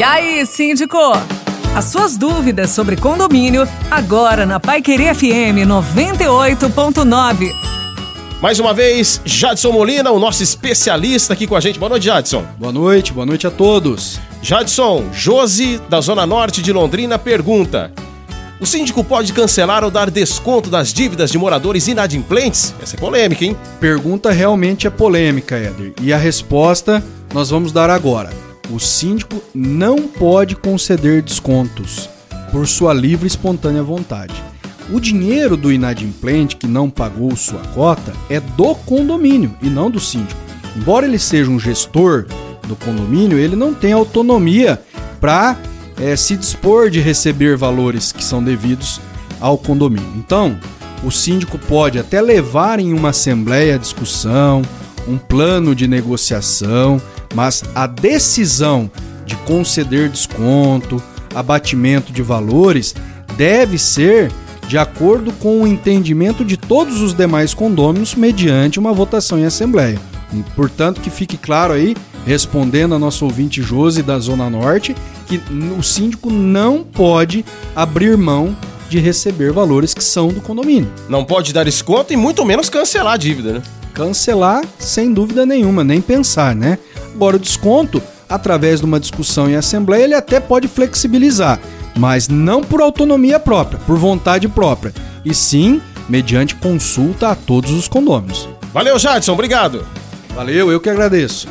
E aí, síndico? As suas dúvidas sobre condomínio, agora na Pai Querer FM 98.9. Mais uma vez, Jadson Molina, o nosso especialista aqui com a gente. Boa noite, Jadson. Boa noite, boa noite a todos. Jadson, Josi, da Zona Norte de Londrina, pergunta: O síndico pode cancelar ou dar desconto das dívidas de moradores inadimplentes? Essa é polêmica, hein? Pergunta realmente é polêmica, Éder. E a resposta nós vamos dar agora. O síndico não pode conceder descontos por sua livre e espontânea vontade. O dinheiro do inadimplente que não pagou sua cota é do condomínio e não do síndico. Embora ele seja um gestor do condomínio, ele não tem autonomia para é, se dispor de receber valores que são devidos ao condomínio. Então, o síndico pode até levar em uma assembleia a discussão, um plano de negociação, mas a decisão de conceder desconto, abatimento de valores, deve ser de acordo com o entendimento de todos os demais condôminos mediante uma votação em assembleia. Portanto, que fique claro aí, respondendo a nosso ouvinte Josi da Zona Norte, que o síndico não pode abrir mão de receber valores que são do condomínio. Não pode dar desconto e muito menos cancelar a dívida, né? Cancelar, sem dúvida nenhuma, nem pensar, né? Agora, o desconto, através de uma discussão em assembleia, ele até pode flexibilizar, mas não por autonomia própria, por vontade própria, e sim mediante consulta a todos os condôminos. Valeu, Jadson, obrigado. Valeu, eu que agradeço.